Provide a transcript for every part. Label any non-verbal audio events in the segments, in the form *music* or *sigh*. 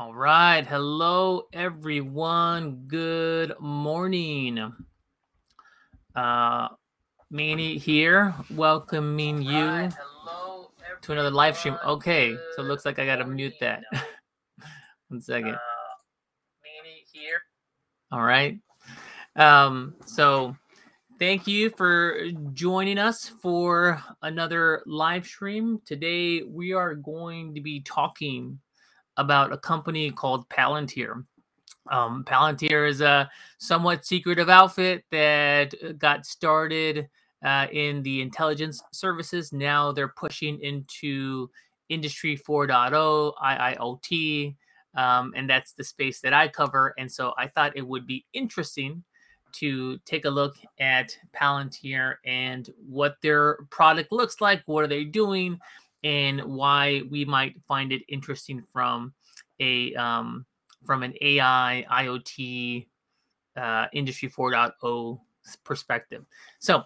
All right. Hello, everyone. Good morning. Uh, Manny here, welcoming you Right, hello, to another live stream. Okay, so it looks like I got to mute that. *laughs* One second. Uh, Manny here. All right. Um, so thank you for joining us for another live stream. Today we are going to be talking about a company called Palantir. Um, Palantir is a somewhat secretive outfit that uh, got started uh, in the intelligence services. Now they're pushing into Industry 4.0, IIoT, um, and that's the space that I cover. And so I thought it would be interesting to take a look at Palantir and what their product looks like, what are they doing, and why we might find it interesting from a um, from an AI IoT uh, Industry 4.0 s- perspective. So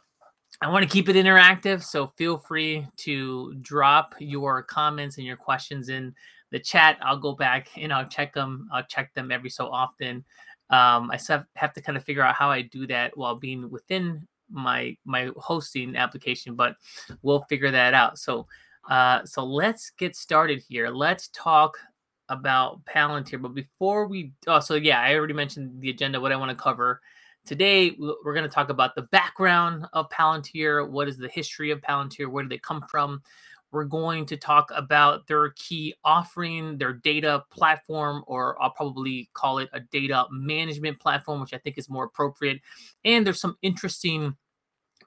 I want to keep it interactive, so feel free to drop your comments and your questions in the chat. I'll go back and I'll check them. I'll check them every so often. Um, I have to kind of figure out how I do that while being within my my hosting application, but we'll figure that out. So uh, so let's get started here. Let's talk about Palantir. But before we, oh, so yeah, I already mentioned the agenda, what I want to cover. Today, we're going to talk about the background of Palantir. What is the history of Palantir? Where did they come from? We're going to talk about their key offering, their data platform, or I'll probably call it a data management platform, which I think is more appropriate. And there's some interesting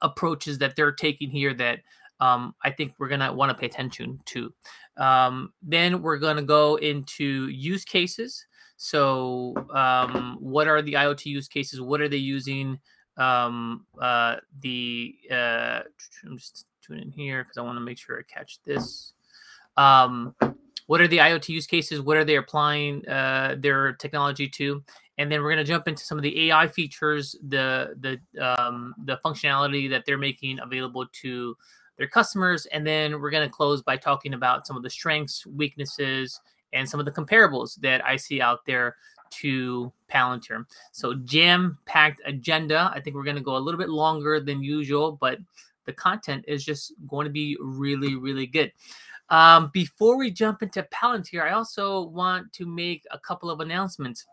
approaches that they're taking here that um, I think we're going to want to pay attention to. Um, then we're going to go into use cases. So, um, what are the IoT use cases? What are they using? Um, uh, the uh, I'm just tuning in here because I want to make sure I catch this. Um, what are the IoT use cases? What are they applying uh, their technology to? And then we're going to jump into some of the AI features, the the um, the functionality that they're making available to their customers, and then we're going to close by talking about some of the strengths, weaknesses, and some of the comparables that I see out there to Palantir. So jam-packed agenda. I think we're going to go a little bit longer than usual, but the content is just going to be really, really good. Um, before we jump into Palantir, I also want to make a couple of announcements.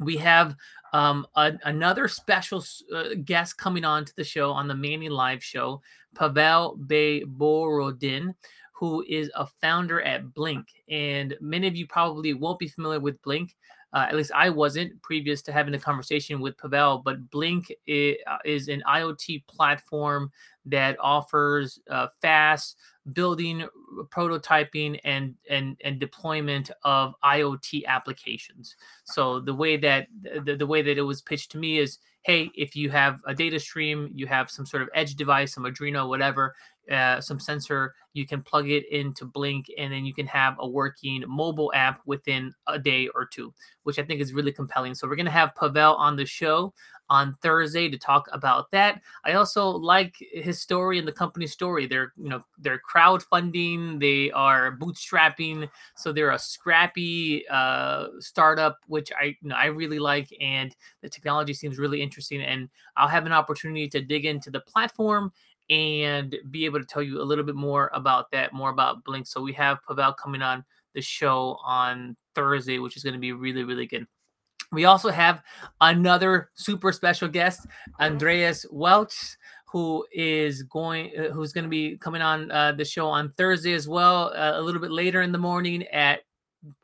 We have um, a- another special uh, guest coming on to the show on the Manny Live show, Pavel Bayborodin, who is a founder at Blynk. And many of you probably won't be familiar with Blynk. Uh, at least I wasn't previous to having a conversation with Pavel, but Blynk uh, is an IoT platform that offers uh, fast building, prototyping, and and and deployment of IoT applications. So the way that the, the way that it was pitched to me is, hey, if you have a data stream, you have some sort of edge device, some Arduino, whatever, uh, some sensor, you can plug it into Blynk, and then you can have a working mobile app within a day or two, which I think is really compelling. So we're gonna have Pavel on the show on Thursday to talk about that. I also like his story and the company's story. They're you know they're crowdfunding, they are bootstrapping, so they're a scrappy uh, startup, which I you know I really like, and the technology seems really interesting. And I'll have an opportunity to dig into the platform and be able to tell you a little bit more about that, more about Blynk. So we have Pavel coming on the show on Thursday, which is going to be really really good. We also have another super special guest, Andreas Welsch, who is going, uh, who's going to be coming on uh, the show on Thursday as well, uh, a little bit later in the morning at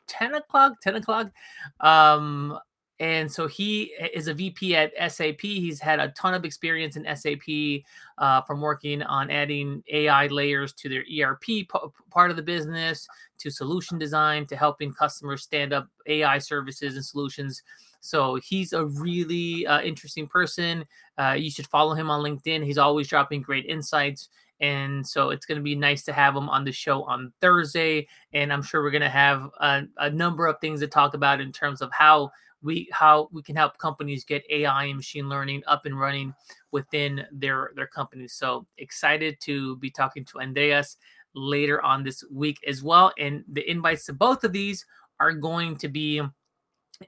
10 o'clock. 10 o'clock. Um, and so he is a VP at SAP. He's had a ton of experience in SAP uh, from working on adding AI layers to their ERP p- part of the business, to solution design, to helping customers stand up AI services and solutions. So he's a really uh, interesting person. Uh, you should follow him on LinkedIn. He's always dropping great insights. And so it's going to be nice to have him on the show on Thursday. And I'm sure we're going to have a, a number of things to talk about in terms of how we how we can help companies get AI and machine learning up and running within their their companies. So excited to be talking to Andreas later on this week as well. And the invites to both of these are going to be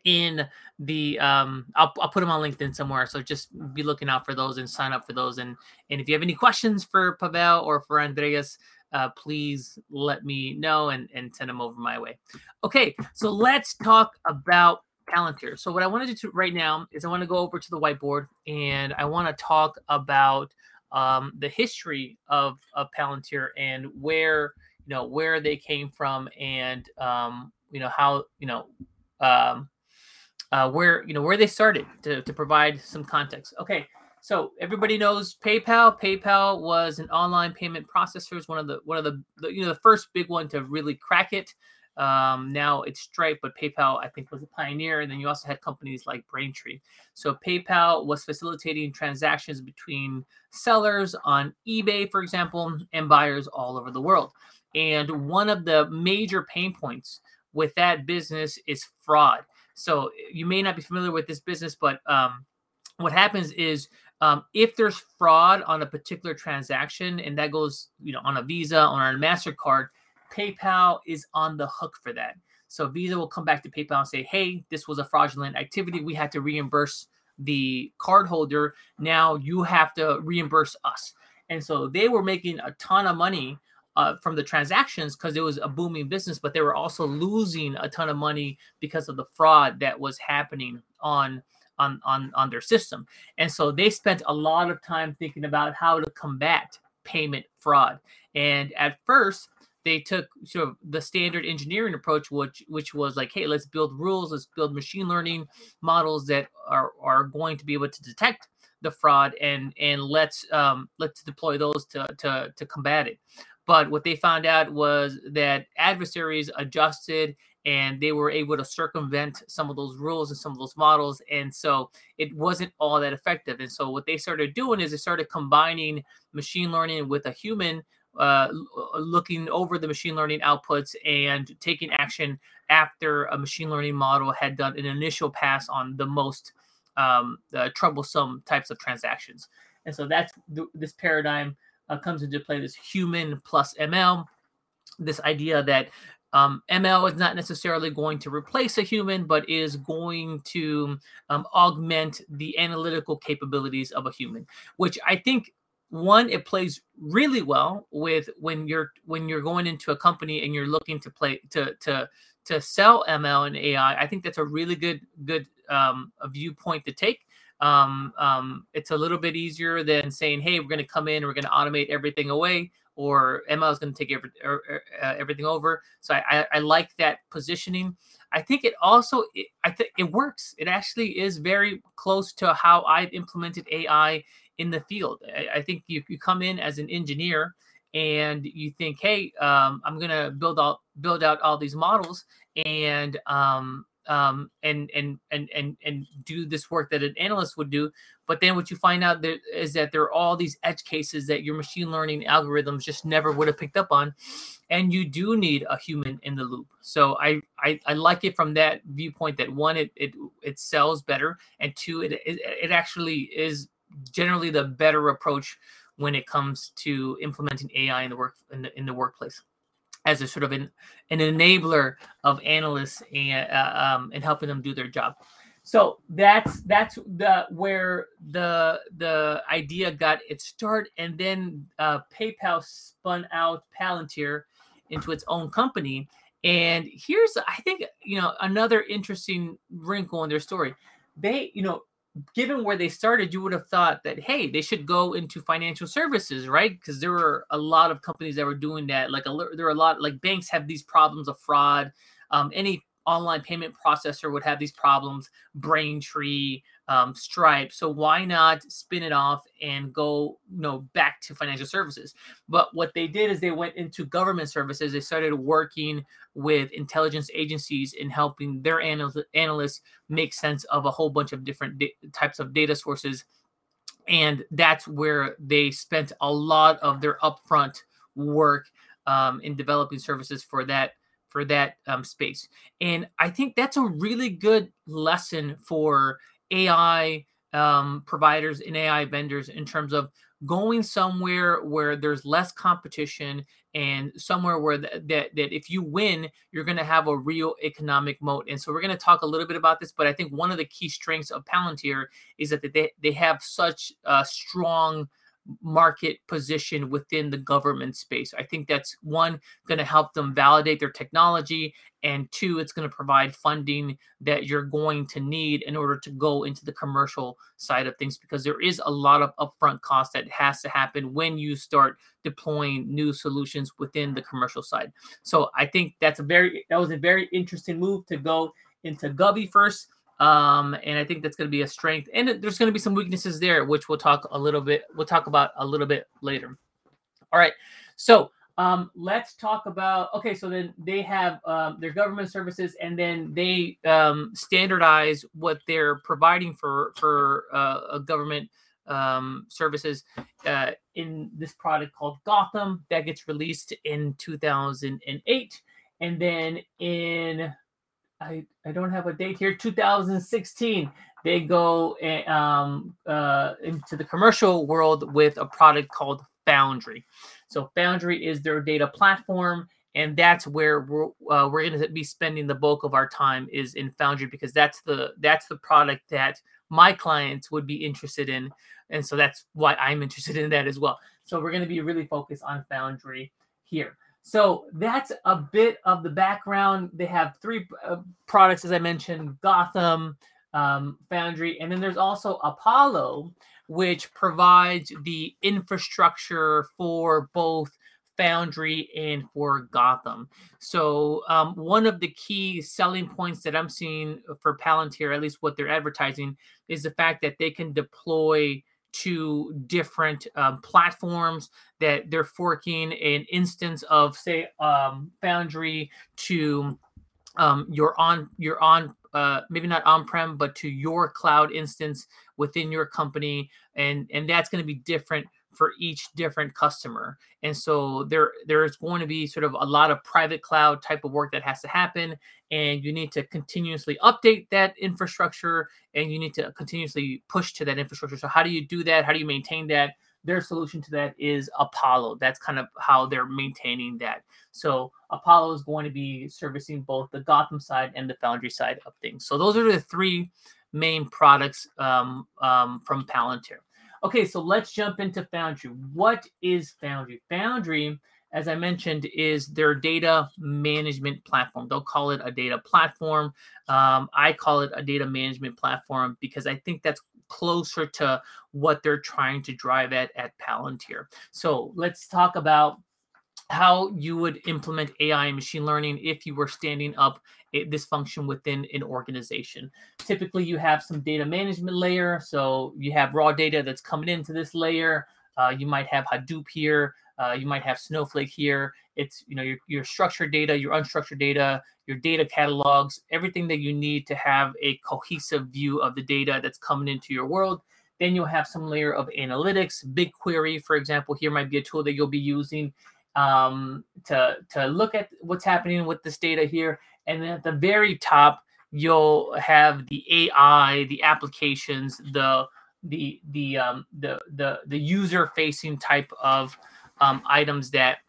in the um I'll, I'll put them on linkedin somewhere so just be looking out for those and sign up for those. And and if you have any questions for pavel or for andreas uh, please let me know and, and send them over my way. Okay so let's talk about palantir. So what i want to do right now is i want to go over to the whiteboard and i want to talk about um, the history of, of palantir and where you know where they came from and um, you know how you know um, uh, where you know where they started to, to provide some context. Okay, so everybody knows PayPal. PayPal was an online payment processor. It's one of the one of the, the you know the first big one to really crack it. Um, now it's Stripe, but PayPal I think was a pioneer. And then you also had companies like Braintree. So PayPal was facilitating transactions between sellers on eBay, for example, and buyers all over the world. And one of the major pain points with that business is fraud. So you may not be familiar with this business, but um, what happens is um, if there's fraud on a particular transaction and that goes, you know, on a Visa on a Mastercard, PayPal is on the hook for that. So Visa will come back to PayPal and say, "Hey, this was a fraudulent activity. We had to reimburse the cardholder. Now you have to reimburse us." And so they were making a ton of money uh, from the transactions because it was a booming business, but they were also losing a ton of money because of the fraud that was happening on on on on their system. And so they spent a lot of time thinking about how to combat payment fraud. And at first, they took sort of the standard engineering approach, which which was like, hey, let's build rules, let's build machine learning models that are are going to be able to detect the fraud and and let's um, let's deploy those to to to combat it. But what they found out was that adversaries adjusted and they were able to circumvent some of those rules and some of those models. And so it wasn't all that effective. And so what they started doing is they started combining machine learning with a human. Uh, looking over the machine learning outputs and taking action after a machine learning model had done an initial pass on the most um, uh, troublesome types of transactions. And so that's th- this paradigm uh, comes into play this human plus ML, this idea that um, ML is not necessarily going to replace a human, but is going to um, augment the analytical capabilities of a human, which I think one it plays really well with when you're when you're going into a company and you're looking to play to to to sell ML and AI. I think that's a really good good um, a viewpoint to take um, um, it's a little bit easier than saying, "Hey, we're going to come in, we're going to automate everything away," or ML is going to take every, er, er, uh, everything over. So I, I, I, like that positioning. I think it also, it, I think it works. It actually is very close to how I've implemented AI in the field. I, I think you, you come in as an engineer and you think, "Hey, um, I'm going to build out build out all these models," and um, um, and and and and and do this work that an analyst would do. But then what you find out there is that there are all these edge cases that your machine learning algorithms just never would have picked up on, and you do need a human in the loop. So I I, I like it from that viewpoint that one it it it sells better, and two it it, it actually is generally the better approach when it comes to implementing AI in the work in the, in the workplace as a sort of an, an enabler of analysts and uh, um, and helping them do their job. So that's that's the where the the idea got its start, and then uh, PayPal spun out Palantir into its own company. And here's I think you know another interesting wrinkle in their story. They you know given where they started, you would have thought that hey, they should go into financial services, right? Because there were a lot of companies that were doing that. Like a, there are a lot like banks have these problems of fraud. Um, any online payment processor would have these problems. Braintree, um, Stripe. So why not spin it off and go, you know, back to financial services? But what they did is they went into government services. They started working with intelligence agencies in helping their anal- analysts make sense of a whole bunch of different da- types of data sources. And that's where they spent a lot of their upfront work um, in developing services for that for that um, space. And I think that's a really good lesson for AI um, providers and AI vendors in terms of going somewhere where there's less competition and somewhere where th- that that if you win you're going to have a real economic moat. And so we're going to talk a little bit about this but i think one of the key strengths of palantir is that they, they have such a strong market position within the government space. I think that's one going to help them validate their technology, and two, it's going to provide funding that you're going to need in order to go into the commercial side of things because there is a lot of upfront cost that has to happen when you start deploying new solutions within the commercial side. So I think that's a very that was a very interesting move to go into Govy first um, and I think that's going to be a strength. And there's going to be some weaknesses there, which we'll talk a little bit. We'll talk about a little bit later. All right, so um, let's talk about. Okay, so then they have um, their government services, and then they um, standardize what they're providing for for uh, government um, services uh, in this product called Gotham that gets released in 2008, and then in I, I don't have a date here. 2016, they go eh, um, uh, into the commercial world with a product called Foundry. So Foundry is their data platform, and that's where we're uh, we're going to be spending the bulk of our time is in Foundry because that's the that's the product that my clients would be interested in, and so that's why I'm interested in that as well. So we're going to be really focused on Foundry here. So that's a bit of the background. They have three uh, products, as I mentioned Gotham, um, Foundry, and then there's also Apollo, which provides the infrastructure for both Foundry and for Gotham. So, um, one of the key selling points that I'm seeing for Palantir, at least what they're advertising, is the fact that they can deploy to different um, platforms that they're forking an instance of say um, foundry to um, your on your on uh, maybe not on-prem but to your cloud instance within your company. And and that's going to be different for each different customer. And so there there's going to be sort of a lot of private cloud type of work that has to happen and you need to continuously update that infrastructure and you need to continuously push to that infrastructure. So how do you do that? How do you maintain that? Their solution to that is Apollo. That's kind of how they're maintaining that. So Apollo is going to be servicing both the Gotham side and the Foundry side of things. So those are the three main products um, um, from Palantir. Okay, so let's jump into Foundry. What is Foundry? Foundry, as I mentioned, is their data management platform. They'll call it a data platform. Um, I call it a data management platform because I think that's closer to what they're trying to drive at at Palantir. So let's talk about how you would implement AI and machine learning if you were standing up this function within an organization. Typically, you have some data management layer. So you have raw data that's coming into this layer. Uh, you might have Hadoop here. Uh, you might have Snowflake here. It's you know your, your structured data, your unstructured data, your data catalogs, everything that you need to have a cohesive view of the data that's coming into your world. Then you'll have some layer of analytics. BigQuery, for example, here might be a tool that you'll be using um, to to look at what's happening with this data here. And then at the very top, you'll have the AI, the applications, the the the um, the the the user facing type of um, items that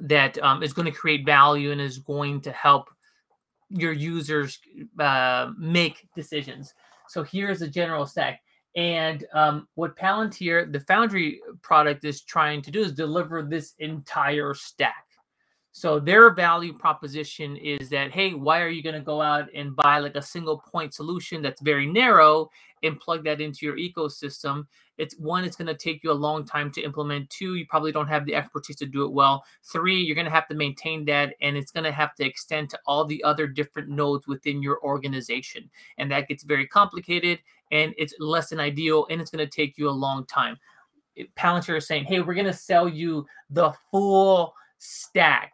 that um, is going to create value and is going to help your users uh, make decisions. So here's a general stack. And um, what Palantir, the Foundry product, is trying to do is deliver this entire stack. So their value proposition is that, hey, why are you going to go out and buy like a single point solution that's very narrow and plug that into your ecosystem? It's one, it's going to take you a long time to implement. Two, you probably don't have the expertise to do it well. Three, you're going to have to maintain that and it's going to have to extend to all the other different nodes within your organization. And that gets very complicated and it's less than ideal and it's going to take you a long time. Palantir is saying, hey, we're going to sell you the full stack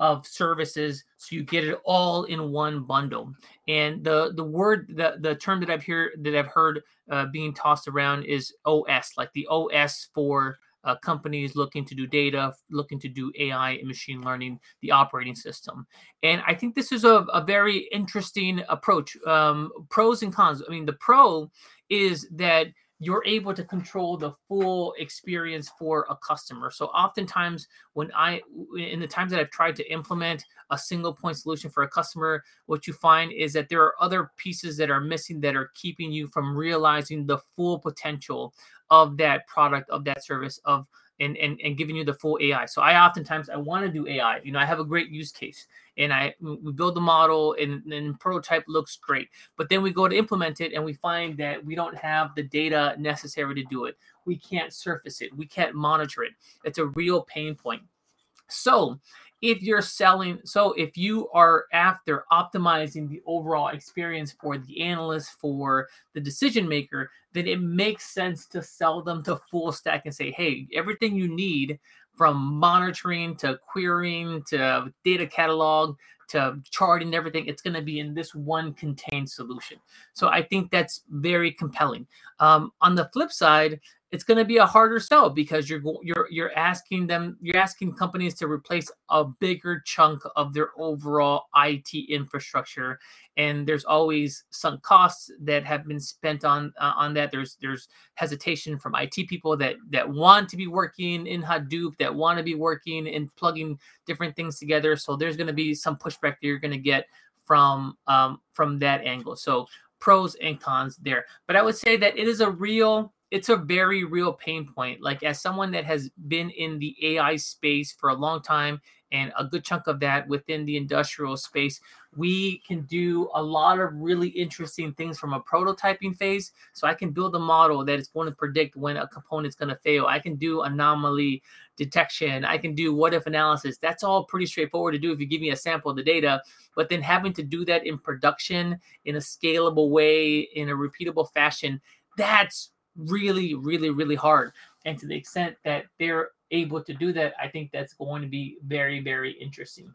of services so you get it all in one bundle. And the the word the the term that i've heard that i've heard uh, being tossed around is os like the os for uh, companies looking to do data looking to do ai and machine learning the operating system. And i think this is a, a very interesting approach. Um, pros and cons. I mean the pro is that you're able to control the full experience for a customer. So oftentimes when I in the times that I've tried to implement a single point solution for a customer, what you find is that there are other pieces that are missing that are keeping you from realizing the full potential of that product, of that service, of and, and, and giving you the full AI. So I oftentimes I want to do AI. You know, I have a great use case and I we build the model and, then prototype looks great. But then we go to implement it and we find that we don't have the data necessary to do it. We can't surface it. We can't monitor it. It's a real pain point. So if you're selling so if you are after optimizing the overall experience for the analyst for the decision maker then it makes sense to sell them to full stack and say hey everything you need from monitoring to querying to data catalog to charting everything it's going to be in this one contained solution. So i think that's very compelling. Um, on the flip side it's going to be a harder sell because you're you're you're asking them you're asking companies to replace a bigger chunk of their overall IT infrastructure. And there's always some costs that have been spent on uh, on that. There's there's hesitation from IT people that that want to be working in Hadoop that want to be working and plugging different things together. So there's going to be some pushback that you're going to get from um, from that angle. So pros and cons there. But I would say that it is a real it's a very real pain point. Like as someone that has been in the AI space for a long time and a good chunk of that within the industrial space, we can do a lot of really interesting things from a prototyping phase. So I can build a model that is going to predict when a component is going to fail. I can do anomaly detection. I can do what if analysis. That's all pretty straightforward to do if you give me a sample of the data. But then having to do that in production in a scalable way, in a repeatable fashion, that's really, really, really hard. And to the extent that they're able to do that, I think that's going to be very, very interesting.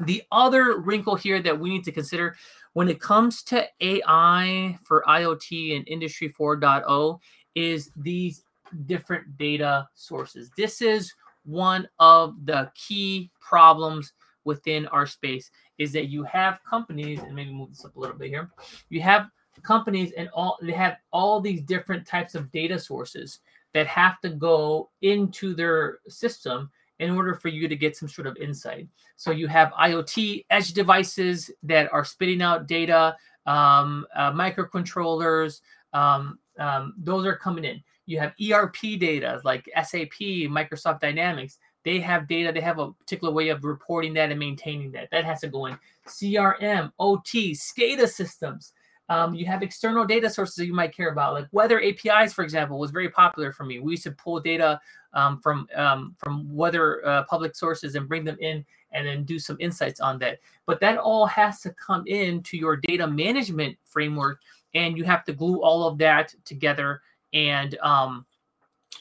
The other wrinkle here that we need to consider when it comes to AI for IoT and Industry 4.0 is these different data sources. This is one of the key problems within our space is that you have companies, and maybe move this up a little bit here. You have companies and all they have all these different types of data sources that have to go into their system in order for you to get some sort of insight. So you have IoT edge devices that are spitting out data, um, uh, microcontrollers, um, um, those are coming in. You have ERP data like SAP, Microsoft Dynamics. They have data, they have a particular way of reporting that and maintaining that. That has to go in. CRM, OT, SCADA systems. Um, you have external data sources that you might care about, like weather APIs, for example, was very popular for me. We used to pull data um, from um, from weather uh, public sources and bring them in, and then do some insights on that. But that all has to come into your data management framework, and you have to glue all of that together and um,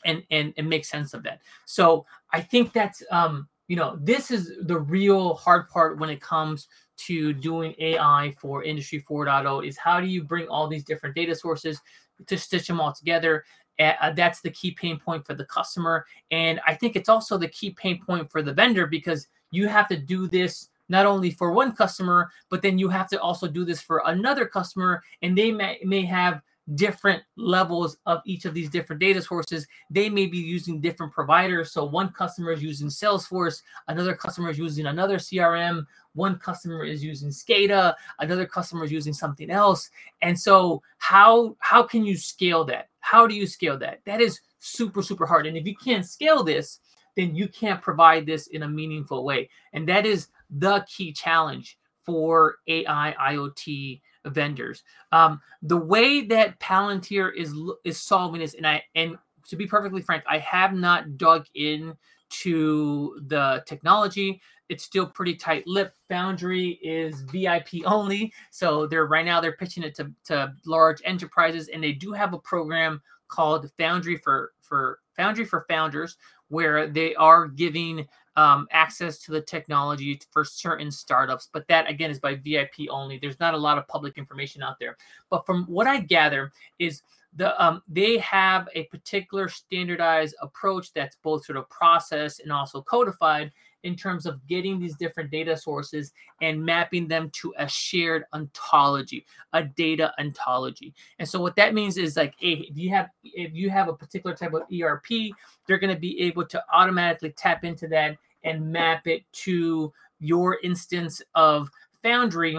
and and and make sense of that. So I think that's um, you know this is the real hard part when it comes to doing AI for Industry 4.0 is how do you bring all these different data sources to stitch them all together? Uh, that's the key pain point for the customer. And I think it's also the key pain point for the vendor because you have to do this not only for one customer, but then you have to also do this for another customer. And they may, may have different levels of each of these different data sources. They may be using different providers. So one customer is using Salesforce, another customer is using another CRM, one customer is using SCADA, another customer is using something else. And so how how can you scale that? How do you scale that? That is super super hard. And if you can't scale this, then you can't provide this in a meaningful way. And that is the key challenge for AI IoT vendors. Um, the way that Palantir is is solving this, and I and to be perfectly frank, I have not dug in to the technology. It's still pretty tight lip. Foundry is VIP only, so they're right now they're pitching it to, to large enterprises, and they do have a program called Foundry for for Foundry for Founders, where they are giving um, access to the technology for certain startups. But that again is by VIP only. There's not a lot of public information out there. But from what I gather is the um, they have a particular standardized approach that's both sort of processed and also codified in terms of getting these different data sources and mapping them to a shared ontology, a data ontology. And so what that means is like, if you have if you have a particular type of ERP, they're going to be able to automatically tap into that and map it to your instance of Foundry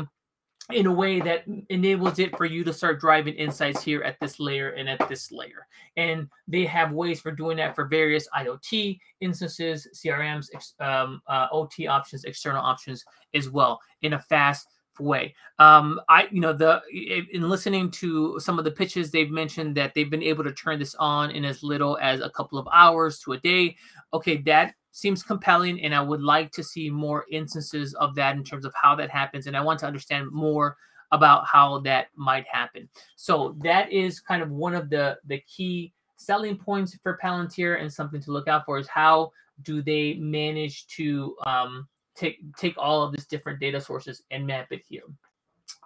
in a way that enables it for you to start driving insights here at this layer and at this layer. And they have ways for doing that for various IoT instances, CRMs, um, uh, OT options, external options as well in a fast way. Um, I, you know, the in listening to some of the pitches, they've mentioned that they've been able to turn this on in as little as a couple of hours to a day. Okay, that seems compelling and i would like to see more instances of that in terms of how that happens and i want to understand more about how that might happen. So that is kind of one of the the key selling points for palantir and something to look out for is how do they manage to um, take take all of these different data sources and map it here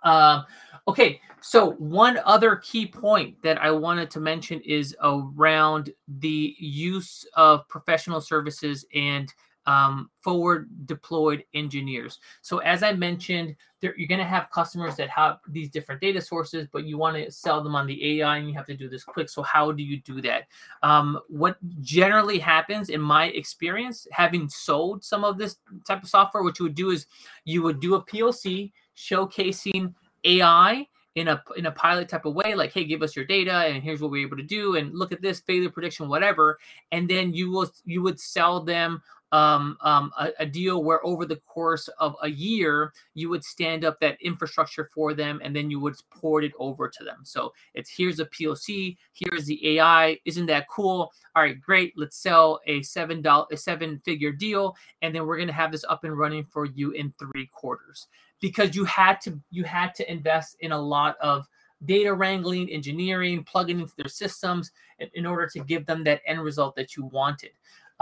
um, okay, so one other key point that I wanted to mention is around the use of professional services and um, forward deployed engineers. So as I mentioned, there, you're going to have customers that have these different data sources, but you want to sell them on the AI, and you have to do this quick. So how do you do that? Um, what generally happens, in my experience, having sold some of this type of software, what you would do is you would do a POC showcasing AI in a in a pilot type of way like hey give us your data and here's what we're able to do and look at this failure prediction whatever. And then you will you would sell them um, um, a, a, deal where over the course of a year you would stand up that infrastructure for them and then you would port it over to them. So it's here's a poc here's the ai isn't that cool? All right great. Let's sell a seven dollar a seven figure deal and then we're going to have this up and running for you in three quarters because you had to you had to invest in a lot of data wrangling engineering plugging into their systems in, in order to give them that end result that you wanted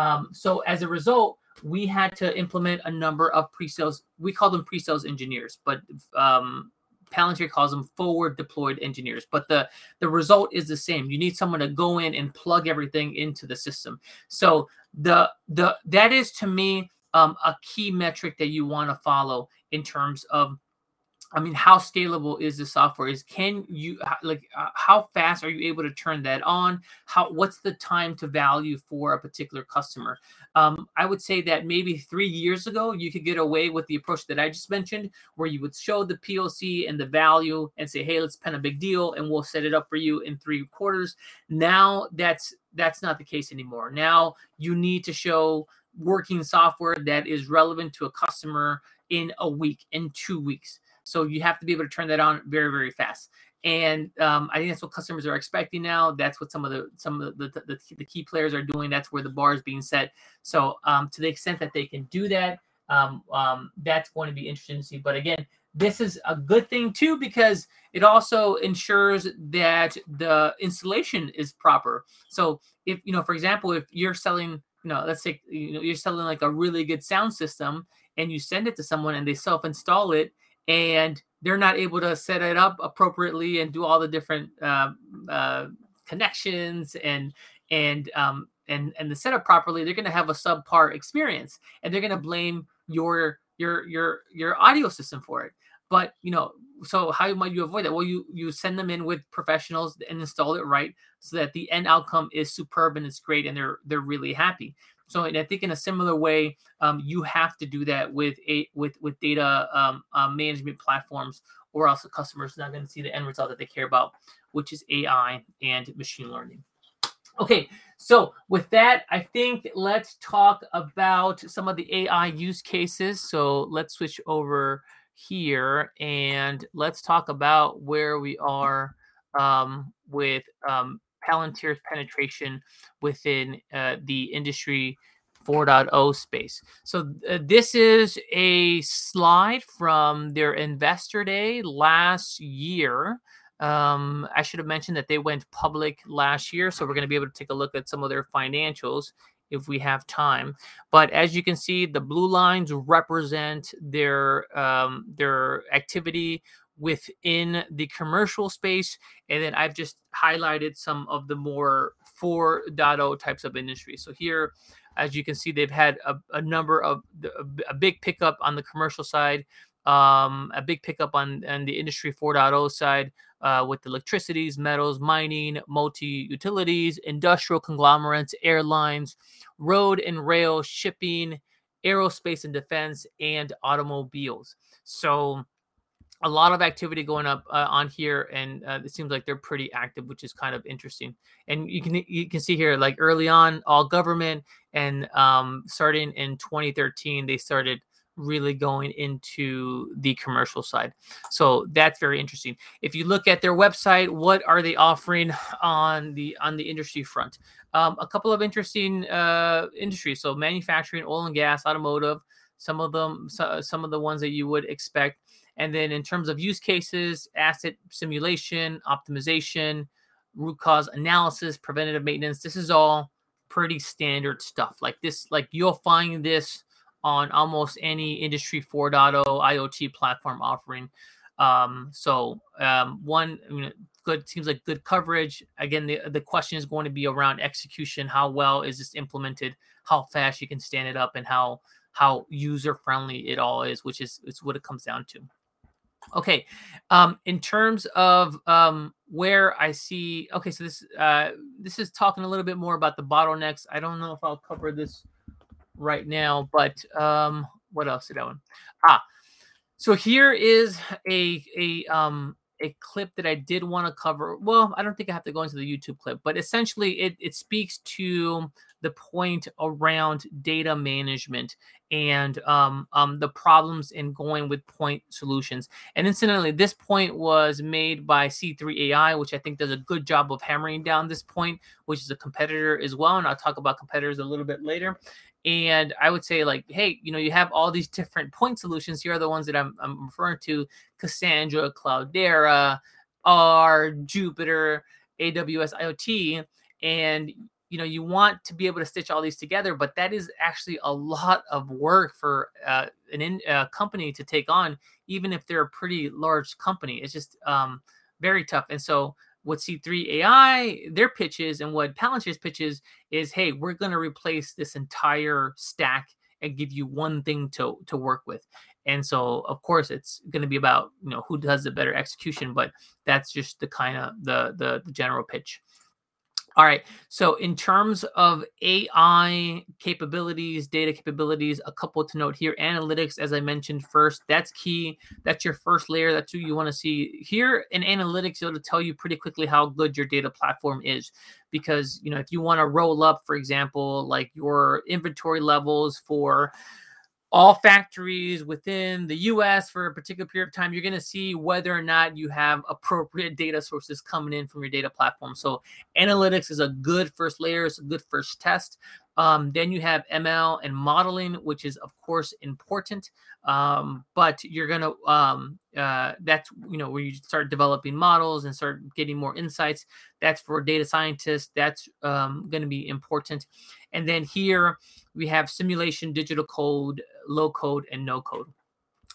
um, so as a result, we had to implement a number of pre-sales. We call them pre-sales engineers, but um, Palantir calls them forward deployed engineers. But the the result is the same. You need someone to go in and plug everything into the system. So the the that is to me um, a key metric that you want to follow in terms of I mean, how scalable is the software? Is can you like uh, how fast are you able to turn that on? How what's the time to value for a particular customer? Um, I would say that maybe three years ago you could get away with the approach that I just mentioned, where you would show the POC and the value and say, "Hey, let's pen a big deal and we'll set it up for you in three quarters." Now that's that's not the case anymore. Now you need to show working software that is relevant to a customer in a week, in two weeks. So you have to be able to turn that on very, very fast. And um, I think that's what customers are expecting now. That's what some of the some of the, the, the, key players are doing. That's where the bar is being set. So um, to the extent that they can do that, um, um, that's going to be interesting to see. But again, this is a good thing too because it also ensures that the installation is proper. So if you know, for example, if you're selling, know, let's say you know you're selling like a really good sound system and you send it to someone and they self-install it and they're not able to set it up appropriately and do all the different uh, uh, connections and and um, and and the setup properly, they're going to have a subpar experience, and they're going to blame your your your your audio system for it. But you know, so how might you avoid that? Well, you you send them in with professionals and install it right, so that the end outcome is superb and it's great, and they're they're really happy. So, and I think in a similar way, um, you have to do that with a with with data um, uh, management platforms, or else the customer's not going to see the end result that they care about, which is AI and machine learning. Okay, so with that, I think let's talk about some of the AI use cases. So let's switch over here and let's talk about where we are um, with um, Palantir's penetration within uh, the industry 4.0 space. So uh, this is a slide from their investor day last year. Um, I should have mentioned that they went public last year, so we're going to be able to take a look at some of their financials if we have time. But as you can see, the blue lines represent their um, their activity within the commercial space. And then I've just highlighted some of the more 4.0 types of industries. So here, as you can see, they've had a, a number of a, big pickup on the commercial side, um, a big pickup on, on the industry 4.0 side uh, with electricities, metals, mining, multi utilities, industrial conglomerates, airlines, road and rail, shipping, aerospace and defense, and automobiles. So a lot of activity going up uh, on here, and uh, it seems like they're pretty active, which is kind of interesting. And you can you can see here, like early on, all government, and um, starting in 2013, they started really going into the commercial side. So that's very interesting. If you look at their website, what are they offering on the on the industry front? Um, a couple of interesting uh, industries. So manufacturing, oil and gas, automotive. Some of them, so, some of the ones that you would expect and then in terms of use cases, asset simulation, optimization, root cause analysis, preventative maintenance, this is all pretty standard stuff. Like this, like you'll find this on almost any industry 4.0 IoT platform offering. Um, so um, one, I mean, good seems like good coverage. Again, the the question is going to be around execution. How well is this implemented? How fast you can stand it up, and how how user friendly it all is, which is is what it comes down to. Okay. Um, in terms of um, where I see, okay, so this uh, this is talking a little bit more about the bottlenecks. I don't know if I'll cover this right now, but um, what else did I want? Ah, so here is a a um a clip that I did want to cover. Well, I don't think I have to go into the YouTube clip, but essentially it, it speaks to the point around data management and um, um, the problems in going with point solutions. And incidentally, this point was made by C3 AI, which I think does a good job of hammering down this point, which is a competitor as well. And I'll talk about competitors a little bit later. And I would say, like, hey, you know, you have all these different point solutions. Here are the ones that I'm, I'm referring to Cassandra, Cloudera, R, Jupyter AWS IoT. And you know you want to be able to stitch all these together but that is actually a lot of work for uh, an in, uh, company to take on even if they're a pretty large company it's just um, very tough and so what C3 AI their pitches and what Palantir's pitches is hey we're going to replace this entire stack and give you one thing to to work with. And so of course it's going to be about you know who does the better execution but that's just the kind of the, the the general pitch all right. So, in terms of AI capabilities, data capabilities, a couple to note here. Analytics, as I mentioned first, that's key. That's your first layer. That's who you want to see. Here in analytics, it'll tell you pretty quickly how good your data platform is. Because, you know, if you want to roll up, for example, like your inventory levels for all factories within the US for a particular period of time, you're going to see whether or not you have appropriate data sources coming in from your data platform. So, analytics is a good first layer, it's a good first test. Um, then you have ML and modeling, which is, of course, important. Um, but you're going to, um, uh, that's, you know, where you start developing models and start getting more insights. That's for data scientists. That's um, going to be important. And then here we have simulation, digital code, low code, and no code.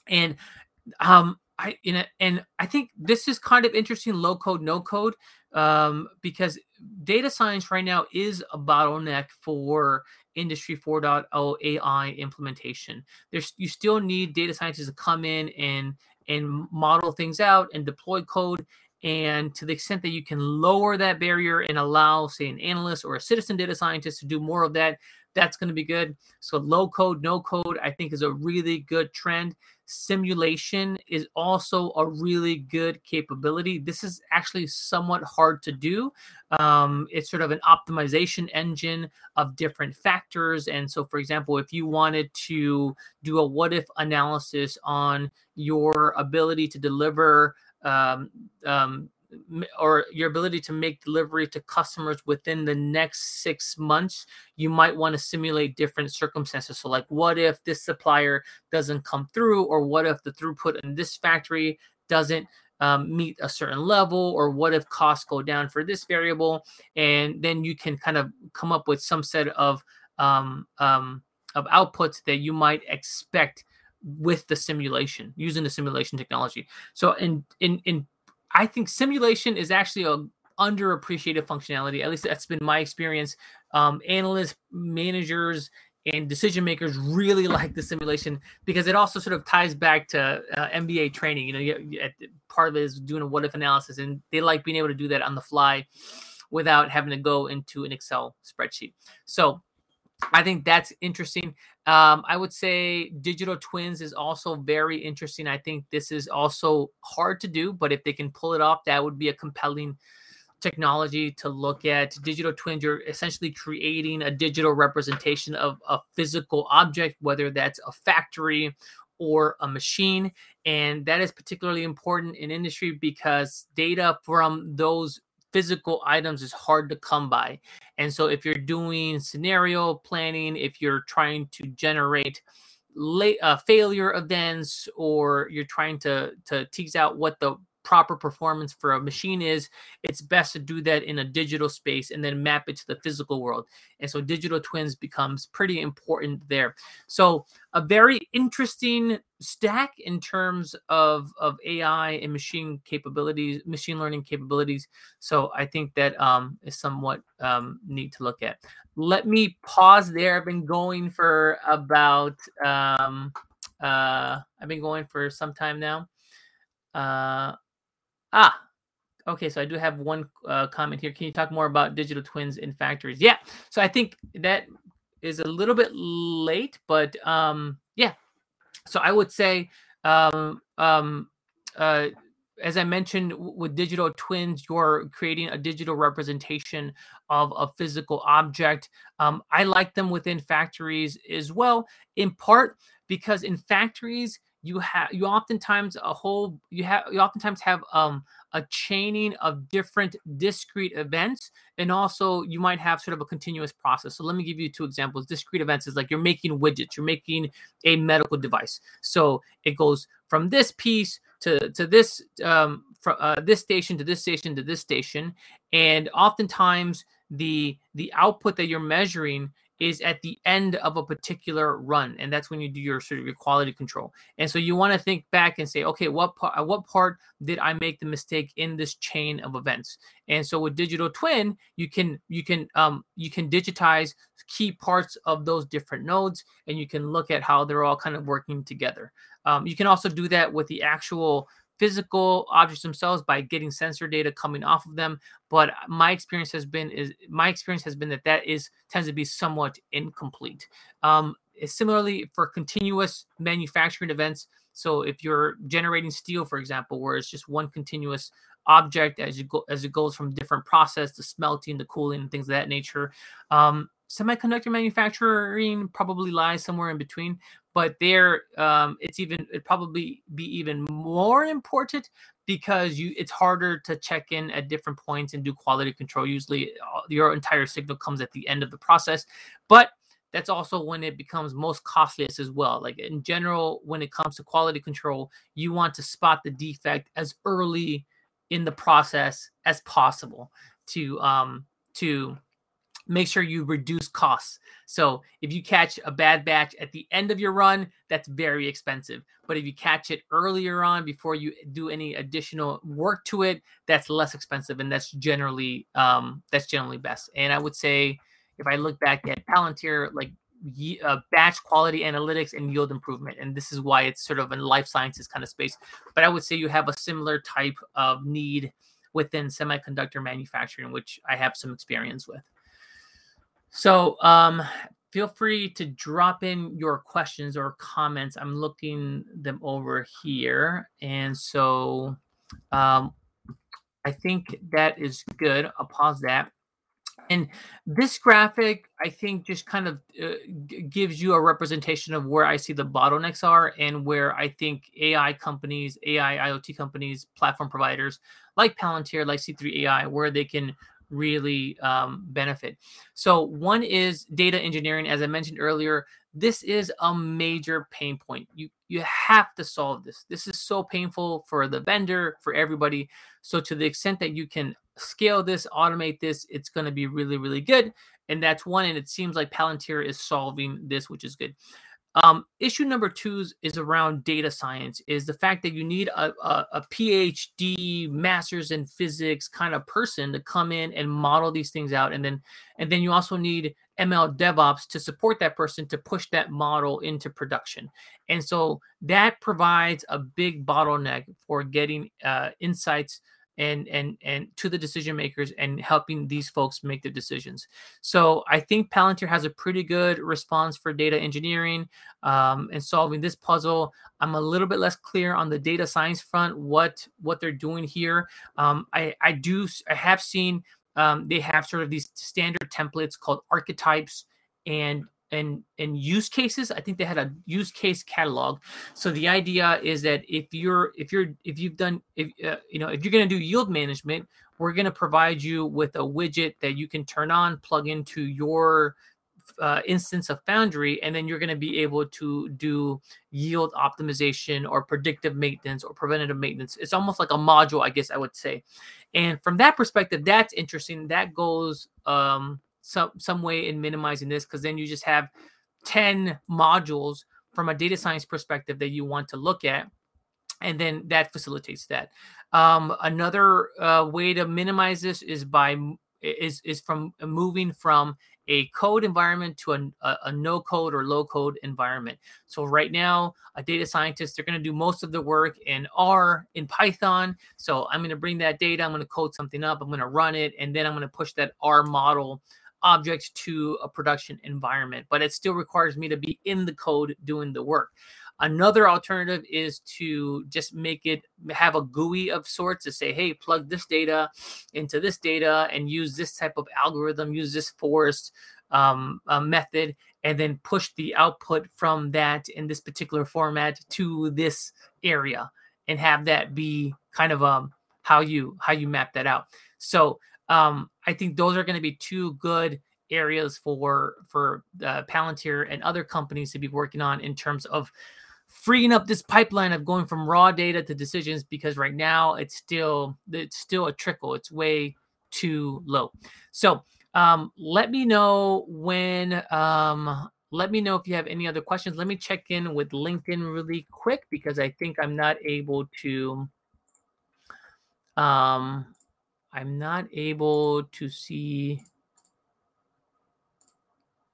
And um, I you know, and I think this is kind of interesting, low code, no code, um, because data science right now is a bottleneck for industry 4.0 AI implementation. There's you still need data scientists to come in and and model things out and deploy code and to the extent that you can lower that barrier and allow, say, an analyst or a citizen data scientist to do more of that, that's going to be good. So, low code, no code, I think is a really good trend. Simulation is also a really good capability. This is actually somewhat hard to do. Um, it's sort of an optimization engine of different factors. And so, for example, if you wanted to do a what if analysis on your ability to deliver um, um, or your ability to make delivery to customers within the next six months, you might want to simulate different circumstances. So, like, what if this supplier doesn't come through, or what if the throughput in this factory doesn't um, meet a certain level, or what if costs go down for this variable? And then you can kind of come up with some set of um, um, of outputs that you might expect with the simulation using the simulation technology. So in in in I think simulation is actually a underappreciated functionality. At least that's been my experience. Um, analysts, managers, and decision makers really *laughs* like the simulation because it also sort of ties back to uh, MBA training. You know, you, you, part of it is doing a what if analysis, and they like being able to do that on the fly without having to go into an Excel spreadsheet. So I think that's interesting. Um, I would say digital twins is also very interesting. I think this is also hard to do, but if they can pull it off, that would be a compelling technology to look at digital twins you're essentially creating a digital representation of a physical object whether that's a factory or a machine and that is particularly important in industry because data from those physical items is hard to come by. And so if you're doing scenario planning if you're trying to generate late uh, failure events or you're trying to to tease out what the proper performance for a machine is, it's best to do that in a digital space and then map it to the physical world. And so digital twins becomes pretty important there. So a very interesting stack in terms of, of AI and machine capabilities, machine learning capabilities. So I think that um, is somewhat um, neat to look at. Let me pause there. I've been going for about um, uh, I've been going for some time now. Uh, Ah, okay. So I do have one uh, comment here. Can you talk more about digital twins in factories? Yeah. So I think that is a little bit late, but um, yeah. So I would say, um, um, uh, as I mentioned, with digital twins, you're creating a digital representation of a physical object. Um, I like them within factories as well, in part because in factories you have you oftentimes a whole you have you oftentimes have um a chaining of different discrete events and also you might have sort of a continuous process. So let me give you two examples. Discrete events is like you're making widgets you're making a medical device. So it goes from this piece to to this um from uh, this station to this station to this station and oftentimes the the output that you're measuring is at the end of a particular run and that's when you do your sort of your quality control. And so you want to think back and say okay what part what part did i make the mistake in this chain of events? And so with digital twin you can you can um you can digitize key parts of those different nodes and you can look at how they're all kind of working together. Um, you can also do that with the actual physical objects themselves by getting sensor data coming off of them but my experience has been is my experience has been that that is tends to be somewhat incomplete. Um, similarly for continuous manufacturing events. So if you're generating steel for example where it's just one continuous object as you go as it goes from different process to smelting to cooling and things of that nature um, semiconductor manufacturing probably lies somewhere in between but there um, it's even it probably be even more important because you it's harder to check in at different points and do quality control. Usually uh, your entire signal comes at the end of the process but that's also when it becomes most costliest as well. Like in general when it comes to quality control you want to spot the defect as early in the process as possible to um to make sure you reduce costs. So if you catch a bad batch at the end of your run, that's very expensive. But if you catch it earlier on before you do any additional work to it, that's less expensive, and that's generally um, that's generally best. And I would say if I look back at Palantir, like uh, batch quality analytics and yield improvement, and this is why it's sort of a life sciences kind of space. But I would say you have a similar type of need within semiconductor manufacturing, which I have some experience with. So um, feel free to drop in your questions or comments. I'm looking them over here. And so um, I think that is good. I'll pause that. And this graphic, I think, just kind of uh, g- gives you a representation of where I see the bottlenecks are and where I think AI companies, AI, IoT companies, platform providers like Palantir, like C3 AI, where they can really um, benefit. So, one is data engineering. As I mentioned earlier, this is a major pain point. You you have to solve this. This is so painful for the vendor, for everybody. So, to the extent that you can scale this, automate this, it's going to be really really good. And that's one. And it seems like Palantir is solving this, which is good. Um, issue number two is, around data science, is the fact that you need a, a, a, PhD, master's in physics kind of person to come in and model these things out. And then and then you also need ML DevOps to support that person to push that model into production. And so that provides a big bottleneck for getting uh, insights and and and to the decision makers and helping these folks make the decisions. So I think Palantir has a pretty good response for data engineering um, and solving this puzzle. I'm a little bit less clear on the data science front what what they're doing here. Um, I I do I have seen um, they have sort of these standard templates called archetypes and and and use cases i think they had a use case catalog. So the idea is that if you're if you're if you've done if uh, you know if you're going to do yield management we're going to provide you with a widget that you can turn on plug into your uh, instance of foundry and then you're going to be able to do yield optimization or predictive maintenance or preventative maintenance. It's almost like a module i guess i would say. And from that perspective that's interesting. That goes um some some way in minimizing this because then you just have 10 modules from a data science perspective that you want to look at and then that facilitates that um, another uh, way to minimize this is by is is from moving from a code environment to a, a, a, no code or low code environment. So right now, a data scientist, they're going to do most of the work in R, in Python. So I'm going to bring that data, I'm going to code something up, I'm going to run it, and then I'm going to push that R model objects to a production environment, but it still requires me to be in the code doing the work. Another alternative is to just make it have a GUI of sorts to say, hey, plug this data into this data and use this type of algorithm, use this forest um, uh, method, and then push the output from that in this particular format to this area and have that be kind of um, how you how you map that out. So um, I think those are going to be two good areas for for uh, Palantir and other companies to be working on in terms of freeing up this pipeline of going from raw data to decisions because right now it's still it's still a trickle. It's way too low. So um, let me know when um, let me know if you have any other questions. Let me check in with linkedin really quick because i think i'm not able to um I'm not able to see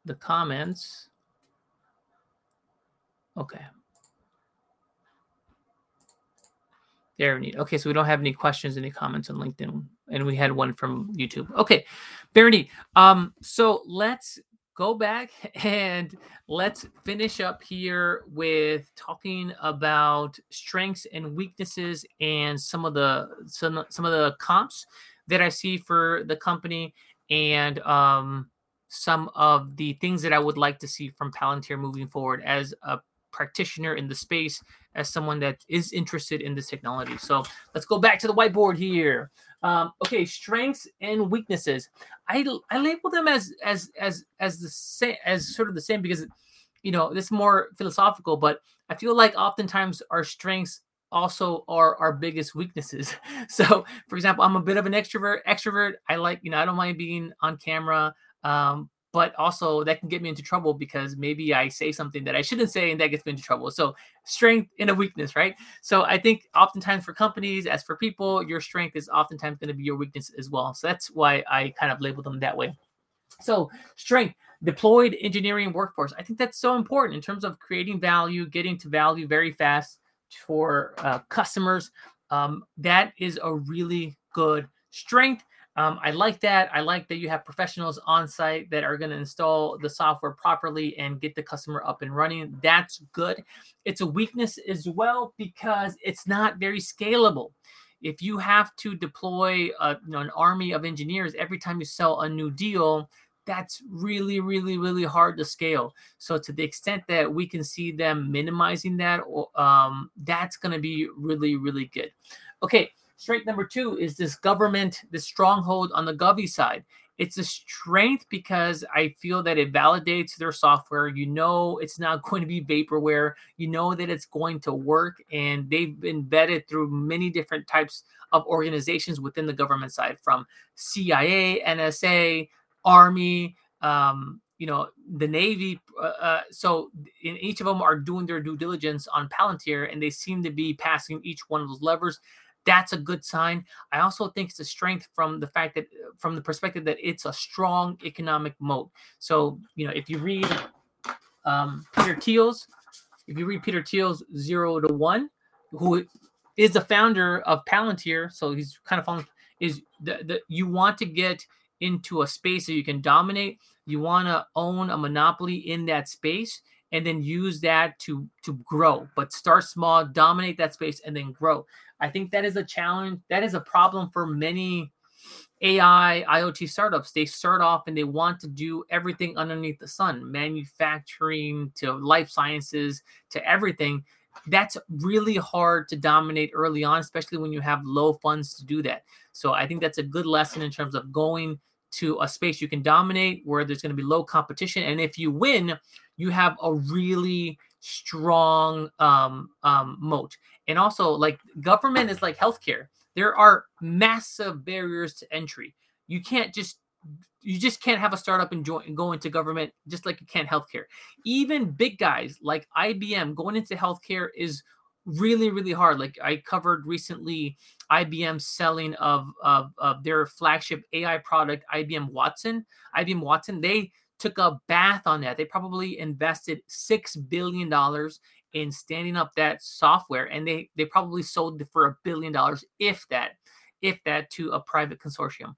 the comments. Okay. There we need. Okay, so we don't have any questions, any comments on LinkedIn, and we had one from YouTube. Okay, very. Um, so let's go back *laughs* and let's finish up here with talking about strengths and weaknesses and some of the some some of the comps that I see for the company and um, some of the things that I would like to see from Palantir moving forward as a practitioner in the space, as someone that is interested in this technology. So let's go back to the whiteboard here. Um, okay, strengths and weaknesses. I I label them as as as as the same as sort of the same because you know this is more philosophical, but I feel like oftentimes our strengths also are our biggest weaknesses. *laughs* So, for example, I'm a bit of an extrovert. Extrovert, I like, you know, I don't mind being on camera, um, but also that can get me into trouble because maybe I say something that I shouldn't say and that gets me into trouble. So, strength and a weakness, right? So, I think oftentimes for companies, as for people, your strength is oftentimes going to be your weakness as well. So, that's why I kind of label them that way. So, strength, deployed engineering workforce. I think that's so important in terms of creating value, getting to value very fast for uh, customers. Um, that is a really good strength. Um, I like that. I like that you have professionals on site that are going to install the software properly and get the customer up and running. That's good. It's a weakness as well because it's not very scalable. If you have to deploy a, you know, an army of engineers every time you sell a new deal, that's really, really, really hard to scale. So to the extent that we can see them minimizing that, um, that's going to be really, really good. Okay, strength number two is this government, this stronghold on the Govy side. It's a strength because I feel that it validates their software. You know, it's not *laughs* going to be vaporware. You know that it's going to work, and they've been vetted through many different types of organizations within the government side, from CIA, NSA, army, um, you know the Navy. Uh, uh, so in each of them are doing their due diligence on Palantir, and they seem to be passing each one of those levers. That's a good sign. I also think it's a strength from the fact that, from the perspective that it's a strong economic moat. So you know, if you read um, Peter Thiel's, if you read Peter Thiel's Zero to One, who is the founder of Palantir, so he's kind of following is that you want to get into a space that you can dominate. You want to own a monopoly in that space and then use that to to grow. But start small, dominate that space, and then grow. I think that is a challenge. That is a problem for many AI IoT startups. They start off and they want to do everything underneath the sun, manufacturing to life sciences to everything that's really hard to dominate early on, especially when you have low funds to do that. So I think that's a good lesson in terms of going to a space you can dominate where there's going to be low competition. And if you win, you have a really strong um, um, moat. And also, like government is like healthcare, there are massive barriers to entry. You can't just you just can't have a startup and, join, and go into government just like you can't healthcare. Even big guys like IBM going into healthcare is really really hard. Like I covered recently, IBM selling of, of of their flagship AI product, IBM Watson. IBM Watson they took a bath on that. They probably invested six billion dollars in standing up that software, and they they probably sold it for a billion dollars, if that, if that, to a private consortium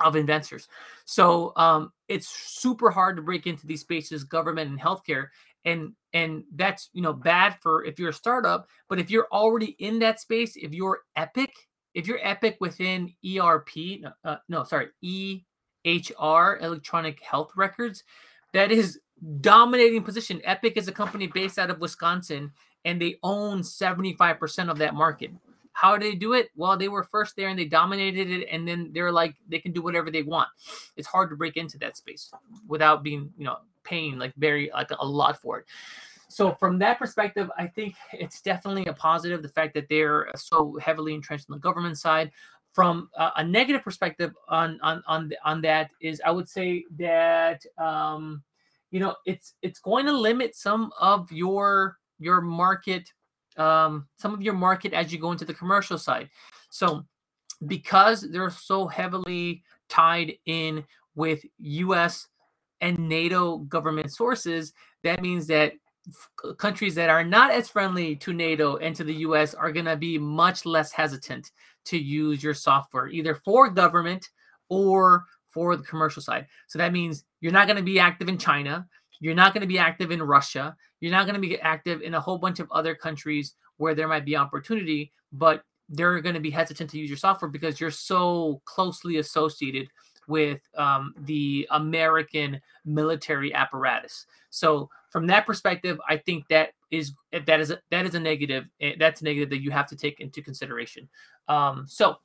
of investors. So um, it's super hard to break into these spaces, government and healthcare, and and that's you know bad for if you're a startup. But if you're already in that space, if you're Epic, if you're Epic within ERP, uh, no, sorry, EHR, electronic health records, that is dominating position. Epic is a company based out of Wisconsin, and they own 75% of that market. How do they do it? Well, they were first there and they dominated it, and then they're like they can do whatever they want. It's hard to break into that space without being, you know, paying like very like a lot for it. So from that perspective, I think it's definitely a positive. The fact that they're so heavily entrenched on the government side. From uh, a negative perspective on on on on that is, I would say that um, you know it's it's going to limit some of your your market um, some of your market as you go into the commercial side. So, because they're so heavily tied in with US and NATO government sources, that means that countries that are not as friendly to NATO and to the US are going to be much less hesitant to use your software, either for government or for the commercial side. So that means you're not going to be active in China. You're not going to be active in Russia. You're not going to be active in a whole bunch of other countries where there might be opportunity, but they're going to be hesitant to use your software because you're so closely associated with um, the American military apparatus. So from that perspective, I think that is that is a, that is a negative. Eh, that's a negative that you have to take into consideration. Um, so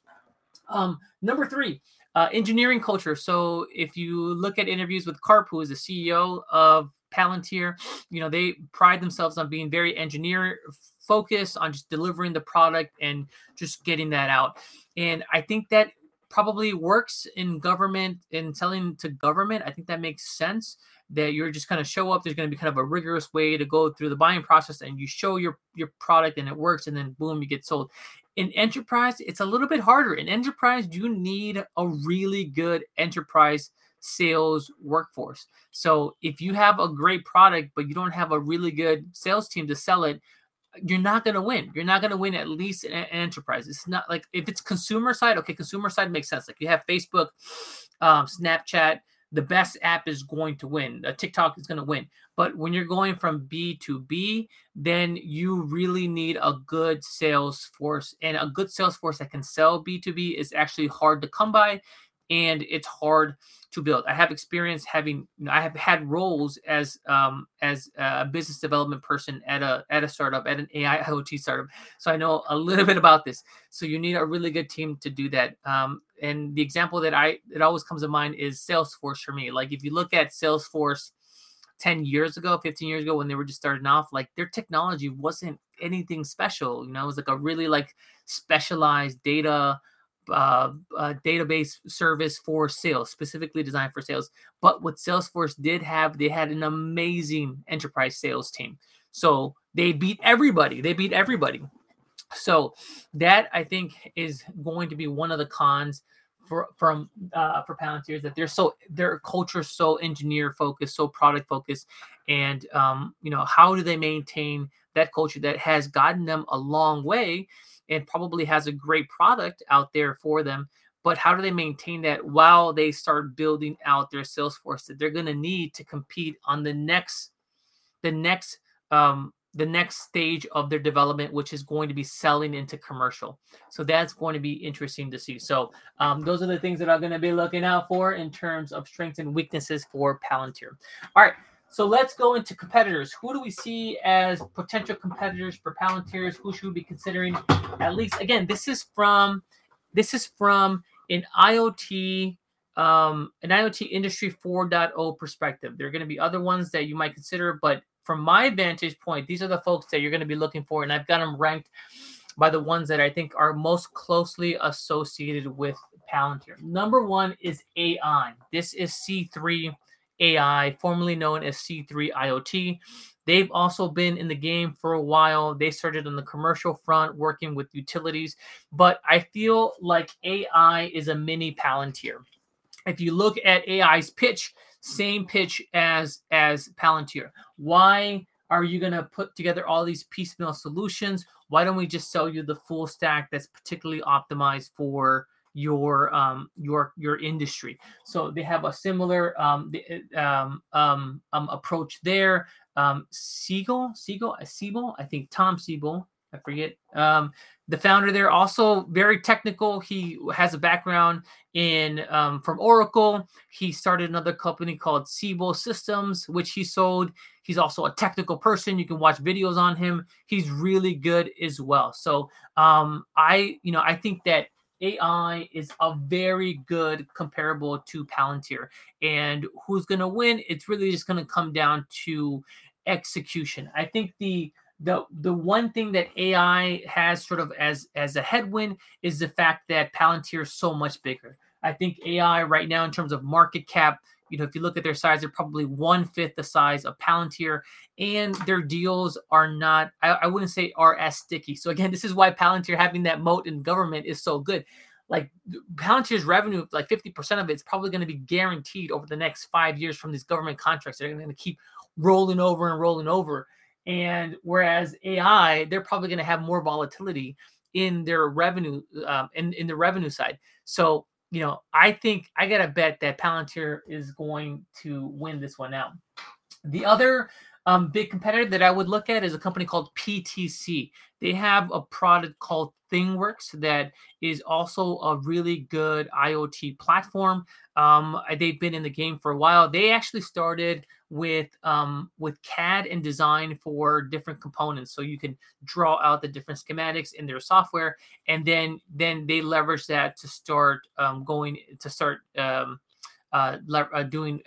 um, number three, uh, engineering culture. So if you look at interviews with Karp, who is the CEO of Palantir, you know, they pride themselves on being very engineer focused on just delivering the product and just getting that out. And I think that probably works in government and selling to government. I think that makes sense that you're just kind of show up. There's going to be kind of a rigorous way to go through the buying process and you show your, your product and it works and then boom, you get sold. In enterprise, it's a little bit harder. In enterprise, you need a really good enterprise sales workforce. So if you have a great product, but you don't have a really good sales team to sell it, you're not going to win. You're not going to win at least in an enterprise. It's not like if it's consumer side, okay, consumer side makes sense. Like you have Facebook, um, Snapchat, the best app is going to win. Uh, TikTok is going to win. But when you're going from B to B, then you really need a good sales force. And a good sales force that can sell B2B is actually hard to come by and it's hard to build. I have experience having, I have had roles as um, as a business development person at a at a startup, at an AI *laughs* IoT startup. So I know a little bit about this. So you need a really good team to do that. Um, and the example that I that always comes to mind is Salesforce for me. Like if you look at Salesforce 10 years ago, 15 years ago when they were just starting off, like their technology wasn't anything special. You know, it was like a really like specialized data uh, uh, database service for sales, specifically designed for sales. But what Salesforce did have, they had an amazing enterprise sales team. So they beat everybody. They beat everybody. So that I think is going to be one of the cons for from uh, for Palantir is that they're so their culture so engineer focused, so product focused, and um, you know how do they maintain that culture that has gotten them a long way and probably has a great product out there for them. But how do they maintain that while they start building out their sales force that they're going to need to compete on the next the next um, the next stage of their development, which is going to be selling into commercial. So that's going to be interesting to see. So um, those are the things that I'm going to be looking out for in terms of strengths and weaknesses for Palantir. All right. So let's go into competitors. Who do we see as potential competitors for Palantirs? Who should we be considering? At least again, this is from this is from an IoT um, an IoT industry 4.0 perspective. There are going to be other ones that you might consider, but from my vantage point, these are the folks that you're going to be looking for, and I've got them ranked by the ones that I think are most closely associated with Palantir. Number one is AI. This is C3 AI, formerly known as C3 IoT. They've also been in the game for a while. They started on the commercial front working with utilities, but I feel like AI is a mini Palantir. If you look at AI's pitch, same pitch as as Palantir. Why are you going to put together all these piecemeal solutions? Why don't we just sell you the full stack that's particularly optimized for your um, your your industry? So they have a similar um, um, um, um, approach there. Um, Siegel, Siegel, Siebel, I think Tom Siebel, I forget. Um, the founder there also very technical. He has a background in um, from Oracle. He started another company called Siebel Systems, which he sold. He's also a technical person. You can watch videos on him. He's really good as well. So um, I, you know, I think that AI is a very good comparable to Palantir. And who's going to win? It's really just going to come down to execution. I think the the the one thing that AI has sort of as as a headwind is the fact that Palantir is so much bigger. I think AI right now in terms of market cap, you know, if you look at their size, they're probably one fifth the size of Palantir, and their deals are not. I, I wouldn't say are as sticky. So again, this is why Palantir having that moat in government is so good. Like Palantir's revenue, like 50% of it is probably going to be guaranteed over the next five years from these government contracts. They're going to keep rolling over and rolling over. And whereas AI, they're probably going to have more volatility in their revenue, um, in, in the revenue side. So, you know, I think I got to bet that Palantir is going to win this one out. The other um, big competitor that I would look at is a company called PTC. They have a product called ThingWorx that is also a really good IoT platform. Um, they've been in the game for a while. They actually started with um, with CAD and design for different components, so you can draw out the different schematics in their software, and then then they leverage that to start um, going to start um, uh, le- uh, doing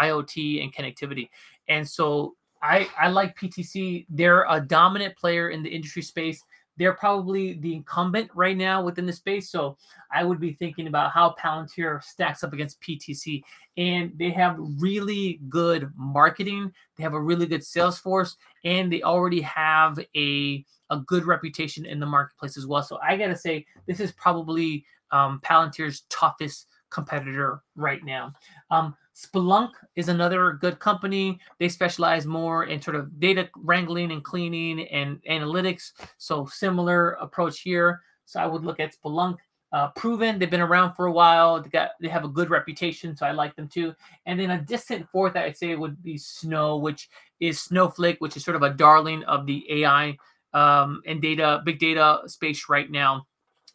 IoT and connectivity. And so I I like PTC. They're a dominant player in the industry space. They're probably the incumbent right now within the space. So I would be thinking about how Palantir stacks up against PTC. And they have really good marketing. They have a really good sales force, and they already have a a good reputation in the marketplace as well. So I gotta say, this is probably um, Palantir's toughest competitor right now. Um, Splunk is another good company. They specialize more in sort of data wrangling and cleaning and analytics. So similar approach here. So I would look at Splunk. Uh, proven, they've been around for a while. They got they have a good reputation, so I like them too. And then a distant fourth, I'd say would be Snow, which is Snowflake, which is sort of a darling of the AI um, and data, big data space right now.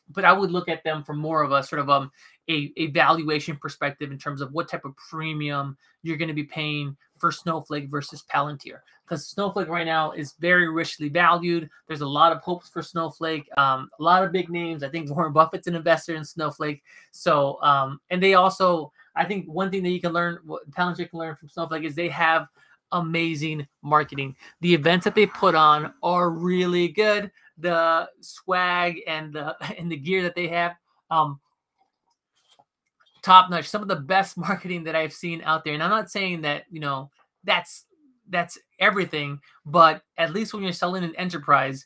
But I would look at them from more of a sort of um, a, a valuation perspective in terms of what type of premium you're going to be paying for Snowflake versus Palantir. Because Snowflake right now is very richly valued. There's a lot of hopes for Snowflake, um, a lot of big names. I think Warren Buffett's an investor in Snowflake. So, um, and they also, I think one thing that you can learn, what Palantir can learn from Snowflake is they have amazing marketing. The events that they put on are really good. The swag and the *laughs* and the gear that they have um, top notch. Some of the best *laughs* marketing that I've seen out there. And I'm not saying that you know that's that's everything, but at least when you're selling an enterprise,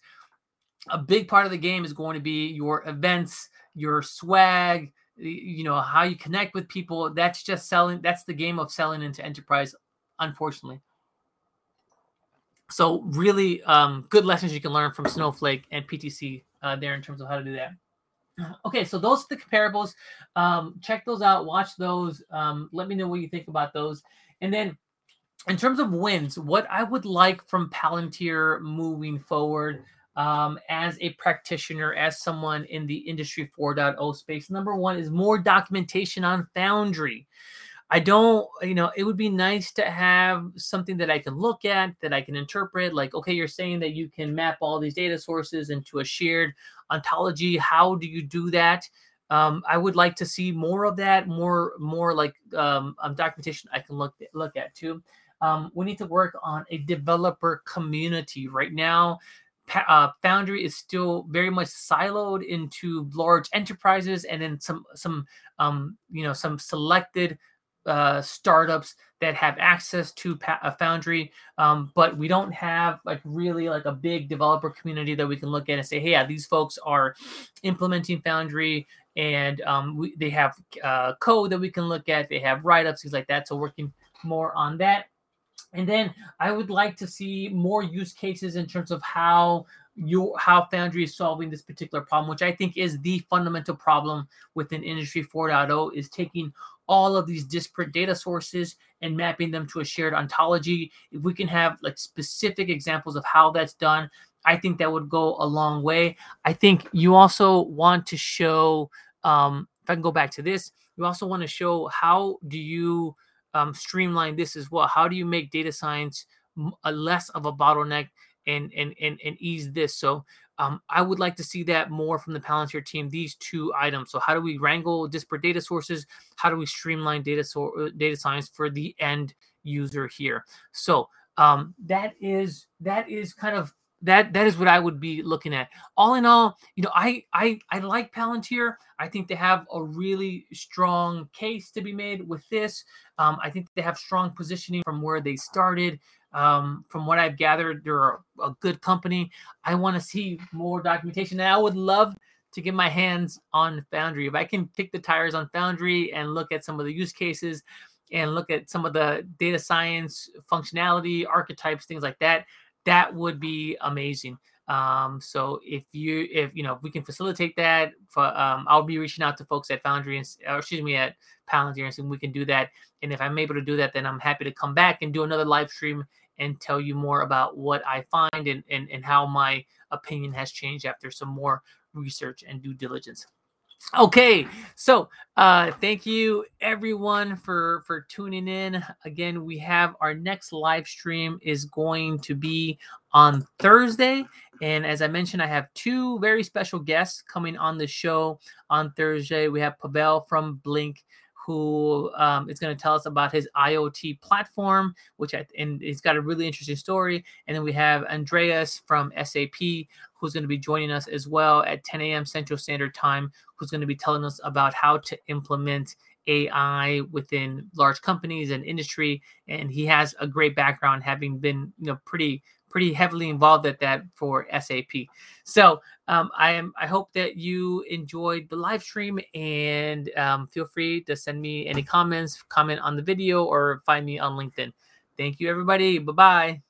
a big part of the game is going to be your events, your swag, you know how you connect with people. That's just selling. That's the game of selling into enterprise, unfortunately. So really um, good lessons you can learn from Snowflake and PTC uh, there in terms of how to do that. *clears throat* Okay, so those are the comparables. Um, check those out. Watch those. Um, let me know what you think about those. And then in terms of wins, what I would like from Palantir moving forward um, as a practitioner, as someone in the Industry 4.0 space, number one is more documentation on Foundry. I don't, you know, it would be nice to have something that I can look at, that I can interpret. Like, okay, you're saying that you can map all these data sources into a shared ontology. How do you do that? Um, I would like to see more of that, more, more like um, um, documentation I can look look at too. Um, we need to work on a developer community right now. Uh, Foundry is still very much siloed into large enterprises and then some some um, you know some selected uh, startups that have access to pa- a foundry um, but we don't have like really like a big developer community that we can look at and say hey yeah these folks are implementing foundry and um, we, they have uh, code that we can look at they have write-ups things like that. So working more on that. And then i would like to see more use cases in terms of how your how Foundry is solving this particular problem, which I think is the fundamental problem within Industry 4.0, is taking all of these disparate data sources and mapping them to a shared ontology. If we can have like specific examples of how that's done, I think that would go a long way. I think you also want to show, um, if I can go back to this, you also want to show how do you um, streamline this as well? How do you make data science a less of a bottleneck and and and, and ease this. So um, I would like to see that more from the Palantir team. These two items. So how do we wrangle disparate data sources? How do we streamline data so uh, data science for the end user here? So um, that is that is kind of that that is what I would be looking at. All in all, you know, I I I like Palantir. I think they have a really strong case to be made with this. Um, I think they have strong positioning from where they started. Um, from what I've gathered, they're a, a good company. I want to see more documentation, and I would love to get my hands on Foundry. If I can kick the tires on Foundry and look at some of the use cases and look at some of the data science functionality, archetypes, things like that, that would be amazing. Um, so if you if you know if we can facilitate that, for, um, I'll be reaching out to folks at Foundry and or excuse me at Palantir and we can do that. And if I'm able to do that, then I'm happy to come back and do another live stream and tell you more about what I find and and, and how my opinion has changed after some more research and due diligence. Okay, so uh, thank you everyone for for tuning in. Again, we have our next live stream is going to be on Thursday, and as I mentioned, I have two very special guests coming on the show on Thursday. We have Pavel from Blynk who um, is going to tell us about his IoT platform, which I, and he's got a really interesting story. And then we have Andreas from SAP, who's going to be joining us as well at 10 a.m. Central Standard Time, who's going to be telling us about how to implement AI within large companies and industry. And he has a great background, having been you know pretty pretty heavily involved at that for SAP. So um, I am. I hope that you enjoyed the live stream, and um, feel free to send me any comments, comment on the video, or find me on LinkedIn. Thank you, everybody. Bye bye.